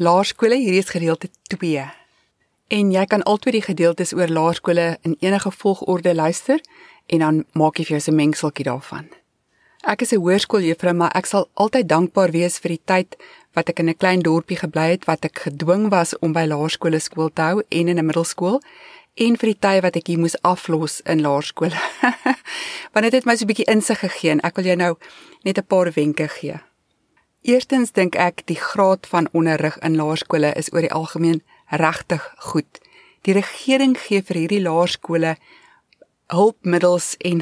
Laerskole, hierdie is gedeelte 2. En jy kan altyd die gedeeltes oor laerskole in enige volgorde luister en dan maak jy vir jou 'n mengseltjie daarvan. Ek is 'n hoërskooljuffrou, maar ek sal altyd dankbaar wees vir die tyd wat ek in 'n klein dorpie gebly het wat ek gedwing was om by laerskole skool te hou en in 'n middelskool en vir die tye wat ek hier moes aflos in laerskool. Want dit het my so 'n bietjie insig gegee en ek wil jou nou net 'n paar wenke gee. Eerstens dink ek die graad van onderrig in laerskole is oor die algemeen regtig goed. Die regering gee vir hierdie laerskole hulpmiddels en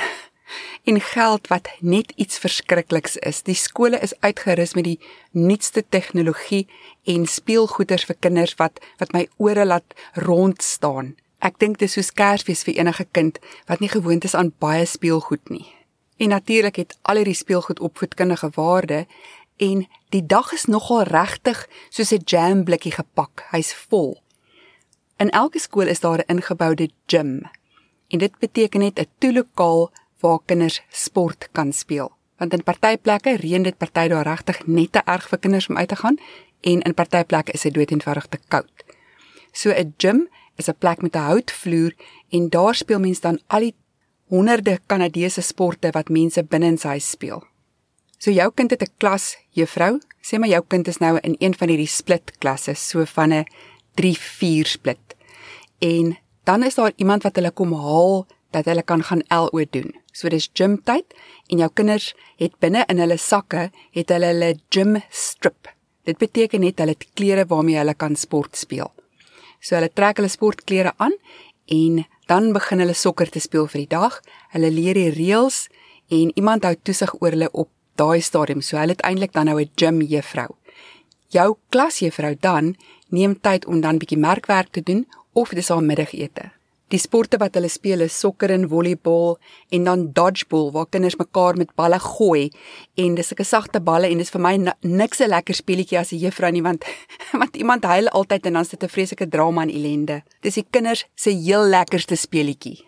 en geld wat net iets verskrikliks is. Die skole is uitgerus met die nuutste tegnologie en speelgoeders vir kinders wat wat my ore laat rond staan. Ek dink dit is soos Kersfees vir enige kind wat nie gewoond is aan baie speelgoed nie. En natuurlik het al hierdie speelgoed opvoedkundige waarde en die dag is nogal regtig soos 'n jam blikkie gepak. Hy's vol. In elke skool is daar 'n ingeboude gym. En dit beteken net 'n toelokaal waar kinders sport kan speel. Want in party plekke reën dit party daar regtig net te erg vir kinders om uit te gaan en in party plekke is dit doeteenvoudig te koud. So 'n gym is 'n plek met 'n houtvloer en daar speel mense dan al die honderde Kanadese sporte wat mense binne in sy huis speel. So jou kind het 'n klas, juffrou, sê maar jou kind is nou in een van hierdie split klasse, so van 'n 3-4 split. En dan is daar iemand wat hulle kom haal dat hulle kan gaan LO doen. So dis gym tyd en jou kinders het binne in hulle sakke het hulle hulle gym strip. Dit beteken net hulle het klere waarmee hulle kan sport speel. So hulle trek hulle sportklere aan en dan begin hulle sokker te speel vir die dag. Hulle leer die reëls en iemand hou toesig oor hulle op daai stadium. So hulle het eintlik dan nou 'n gym juffrou. Jou klasjuffrou dan neem tyd om dan bietjie merkwerk te doen of dis haar middagete. Die sporte wat hulle speel is sokker en volleybal en dan dodgeball waar kinders mekaar met balle gooi en dis 'n sagte balle en dis vir my niks 'n lekker speletjie as 'n juffrou nie want want iemand huil altyd en dan sit 'n vreeslike drama en ellende. Dis die kinders se heel lekkerste speletjie.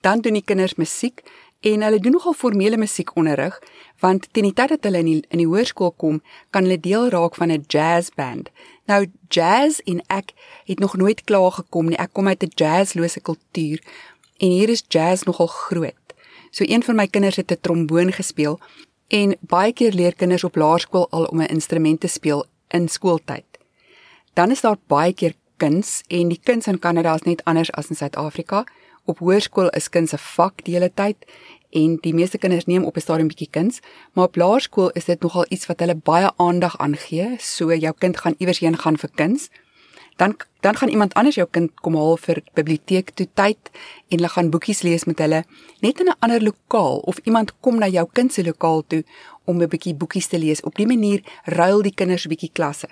Dan doen die kinders musiek en hulle doen nogal formele musiekonderrig want teen die tyd dat hulle in die, in die hoërskool kom, kan hulle deel raak van 'n jazzband. Nou jazz en ek het nog nooit klaar gekom nie. Ek kom uit 'n jazzlose kultuur en hier is jazz nogal groot. So een van my kinders het 'n tromboon gespeel en baie keer leer kinders op laerskool al om 'n instrument te speel in skooltyd. Dan is daar baie keer kuns en die kuns in Kanada is net anders as in Suid-Afrika. Op hoërskool is kuns 'n vak die hele tyd en die meeste kinders neem op 'n stadium bietjie kuns, maar op laerskool is dit nogal iets wat hulle baie aandag aangee. So jou kind gaan iewers heen gaan vir kuns. Dan dan gaan iemand anders jou kind kom haal vir biblioteek toe tyd en hulle gaan boekies lees met hulle net in 'n ander lokaal of iemand kom na jou kind se lokaal toe om 'n bietjie boekies te lees. Op dié manier ruil die kinders 'n bietjie klasse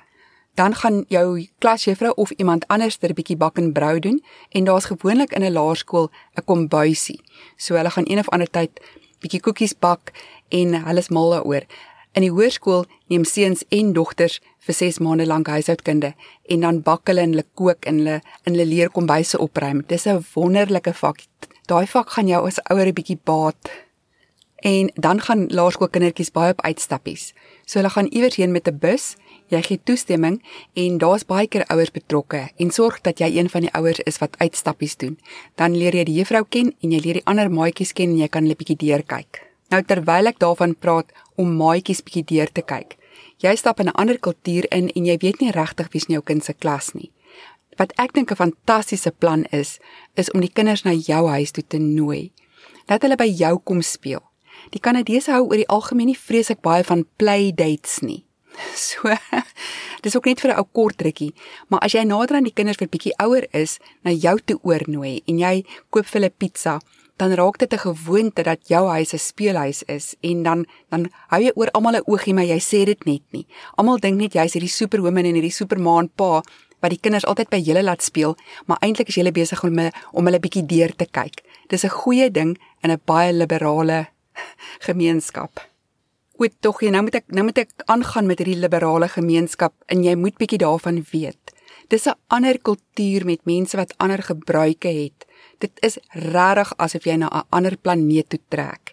dan gaan jou klasjuffrou of iemand anders ter 'n bietjie bak en brou doen en daar's gewoonlik in 'n laerskool 'n kombuisie. So hulle gaan een of ander tyd bietjie koekies bak en hulle is mal daaroor. In die hoërskool neem seuns en dogters vir 6 maande lank huishoudkunde en dan bak hulle en hulle kook en hulle in hulle leer kombuise opruim. Dis 'n wonderlike vak. Daai vak gaan jou as ouer 'n bietjie baat. En dan gaan laerskoolkindertjies baie op uitstappies. So hulle gaan iewers heen met 'n bus jy gee toestemming en daar's baie keer ouers betrokke en sorg dat jy een van die ouers is wat uitstappies doen. Dan leer jy die juffrou ken en jy leer die ander maatjies ken en jy kan hulle bietjie deurkyk. Nou terwyl ek daarvan praat om maatjies bietjie deur te kyk. Jy stap in 'n ander kultuur in en jy weet nie regtig wie's in jou kind se klas nie. Wat ek dink 'n fantastiese plan is, is om die kinders na jou huis toe te nooi. Laat hulle by jou kom speel. Die Kanadese hou oor die algemeen nie vreeslik baie van play dates nie. So dis ook net vir 'n ou kort rukkie, maar as jy nader aan die kinders vir bietjie ouer is, na jou toe oornooi en jy koop vir hulle pizza, dan raak dit 'n gewoonte dat jou huis 'n speelhuis is en dan dan hou jy oor almal 'n oogie, maar jy sê dit net nie. Almal dink net jy's hierdie superwoman en hierdie supermaan pa wat die kinders altyd by julle laat speel, maar eintlik is jy besig om om hulle bietjie deur te kyk. Dis 'n goeie ding in 'n baie liberale gemeenskap. Goed tog jy nou moet ek nou moet ek aangaan met hierdie liberale gemeenskap en jy moet bietjie daarvan weet. Dis 'n ander kultuur met mense wat ander gebruike het. Dit is regtig asof jy na 'n ander planeet toe trek.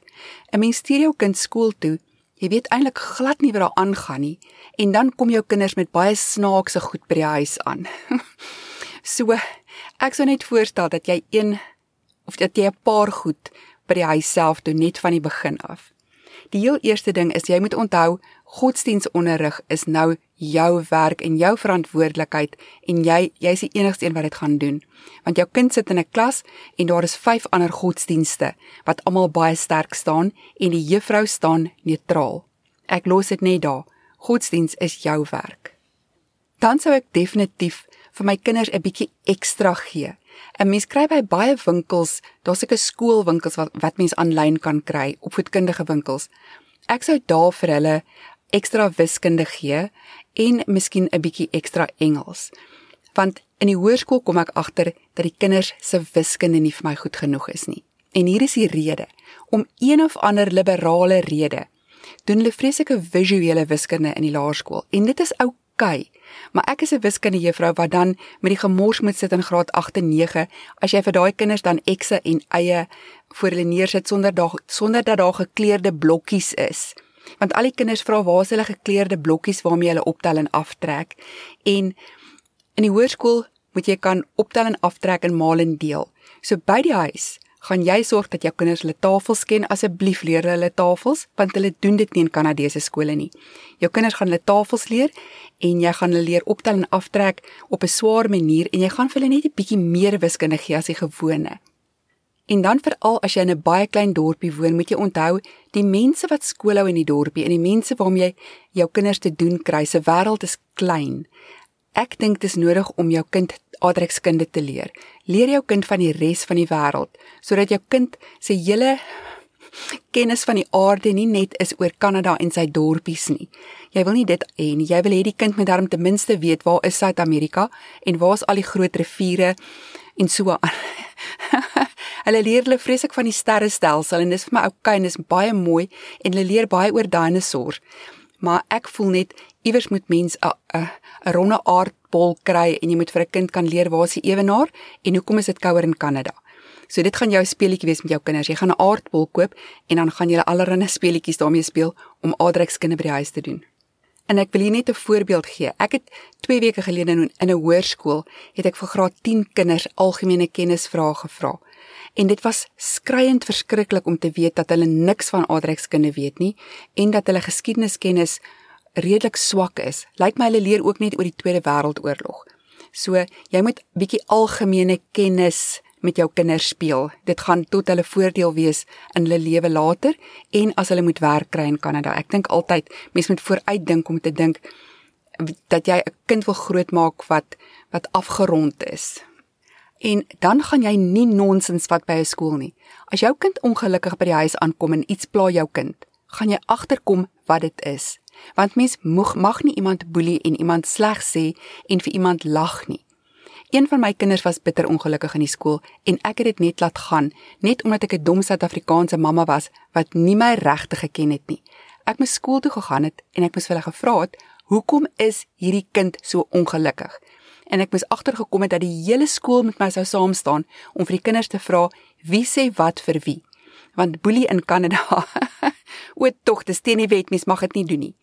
'n Mens stuur jou kind skool toe. Jy weet eintlik glad nie wat daar aangaan nie en dan kom jou kinders met baie snaakse goed by die huis aan. so ek sou net voorstel dat jy een of dat jy 'n paar goed by die huis self doen net van die begin af. Die heel eerste ding is jy moet onthou godsdienstonderrig is nou jou werk en jou verantwoordelikheid en jy jy's die enigste een wat dit gaan doen. Want jou kind sit in 'n klas en daar is vyf ander godsdienste wat almal baie sterk staan en die juffrou staan neutraal. Ek los dit net daar. Godsdiens is jou werk. Dan sou ek definitief vir my kinders 'n bietjie ekstra gee. 'n Mens kry by baie winkels, daar's seker skoolwinkels wat wat mens aanlyn kan kry, opvoedkundige winkels. Ek sou daar vir hulle ekstra wiskunde gee en miskien 'n bietjie ekstra Engels. Want in die hoërskool kom ek agter dat die kinders se wiskunde nie vir my goed genoeg is nie. En hier is die rede. Om een of ander liberale rede doen hulle vreeslike visuele wiskunde in die laerskool en dit is oukei. Okay, maar ek is 'n wiskunde juffrou wat dan met die gemors moet sit in graad 8 en 9 as jy vir daai kinders dan x'e en eie voor hulle neersit sonder daar sonder dat daar gekleurde blokkies is. Want al die kinders vra waar is hulle gekleurde blokkies waarmee hulle optel en aftrek. En in die hoërskool moet jy kan optel en aftrek en maal en deel. So by die huis gaan jy sorg dat jou kinders hulle tafels ken asseblief leer hulle tafels want hulle doen dit nie in Kanadese skole nie. Jou kinders gaan hulle tafels leer en jy gaan hulle leer optel en aftrek op 'n swaar manier en jy gaan vir hulle net 'n bietjie meer wiskunde gee as die gewone. En dan veral as jy in 'n baie klein dorpie woon, moet jy onthou, die mense wat skool hou in die dorpie en die mense waarmee jy jou kinders te doen kry, se wêreld is klein. Ek dink dit is nodig om jou kind adrekskunde te leer. Leer jou kind van die res van die wêreld sodat jou kind se hele kennis van die aarde nie net is oor Kanada en sy dorpies nie. Jy wil nie dit hê nie. Jy wil hê die kind moet darm ten minste weet waar is Suid-Amerika en waar is al die groot riviere en so aan. hulle leer hulle vreeslik van die sterrestelsel en dis vir my oukei en dis baie mooi en hulle leer baie oor dinosourus. Maar ek voel net iewers moet mens 'n 'n ronde aardbol kry en jy moet vir 'n kind kan leer waar is die ewenaar en hoekom is dit kouer in Kanada. So dit gaan jou speletjie wees met jou kinders. Jy gaan 'n aardbol koop en dan gaan julle allerlei speletjies daarmee speel om aardrykskunde by die huis te doen. En ek wil hier net 'n voorbeeld gee. Ek het 2 weke gelede in 'n hoërskool het ek vir graad 10 kinders algemene kennisvrae gevra. En dit was skriwend verskriklik om te weet dat hulle niks van aardrykskunde weet nie en dat hulle geskiedeniskennis redelik swak is. Lyk my hulle leer ook net oor die Tweede Wêreldoorlog. So, jy moet bietjie algemene kennis met jou kinders speel. Dit gaan tot hulle voordeel wees in hulle lewe later en as hulle moet werk kry in Kanada. Ek dink altyd mense moet vooruit dink om te dink dat jy 'n kind wil grootmaak wat wat afgerond is. En dan gaan jy nie nonsens wat by 'n skool nie. As jou kind ongelukkig by die huis aankom en iets pla jou kind, gaan jy agterkom wat dit is. Want mens moeg mag nie iemand boelie en iemand sleg sê en vir iemand lag nie. Een van my kinders was bitter ongelukkig in die skool en ek het dit net laat gaan, net omdat ek 'n dom Suid-Afrikaanse mamma was wat nie my regte geken het nie. Ek moes skool toe gegaan het en ek moes vir hulle gevra het, "Hoekom is hierdie kind so ongelukkig?" en ek moes agtergekom het dat die hele skool met my sou saam staan om vir die kinders te vra wie sê wat vir wie. Want boelie in Kanada, o tog, dis teen die wet, mens mag dit nie doen nie.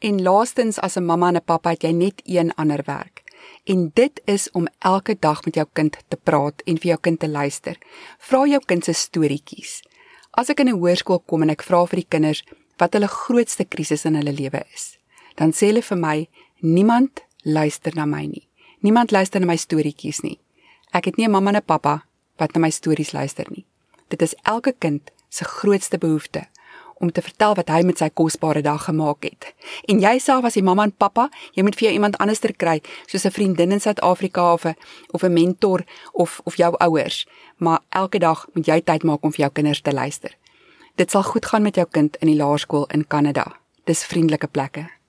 En laastens as 'n mamma en 'n pappa het jy net een ander werk. En dit is om elke dag met jou kind te praat en vir jou kind te luister. Vra jou kind se storieetjies. As ek in 'n hoërskool kom en ek vra vir die kinders wat hulle grootste krisis in hulle lewe is, dan sê hulle vir my niemand luister na my nie. Niemand luister na my storieetjies nie. Ek het nie 'n mamma en 'n pappa wat na my stories luister nie. Dit is elke kind se grootste behoefte om te vertel wat hy met sy kosbare dag gemaak het. En jy self as die mamma en pappa, jy moet vir jou iemand anderster kry, soos 'n vriendin in Suid-Afrika of 'n of 'n mentor of of jou ouers, maar elke dag moet jy tyd maak om vir jou kinders te luister. Dit sal goed gaan met jou kind in die laerskool in Kanada. Dis vriendelike plekke.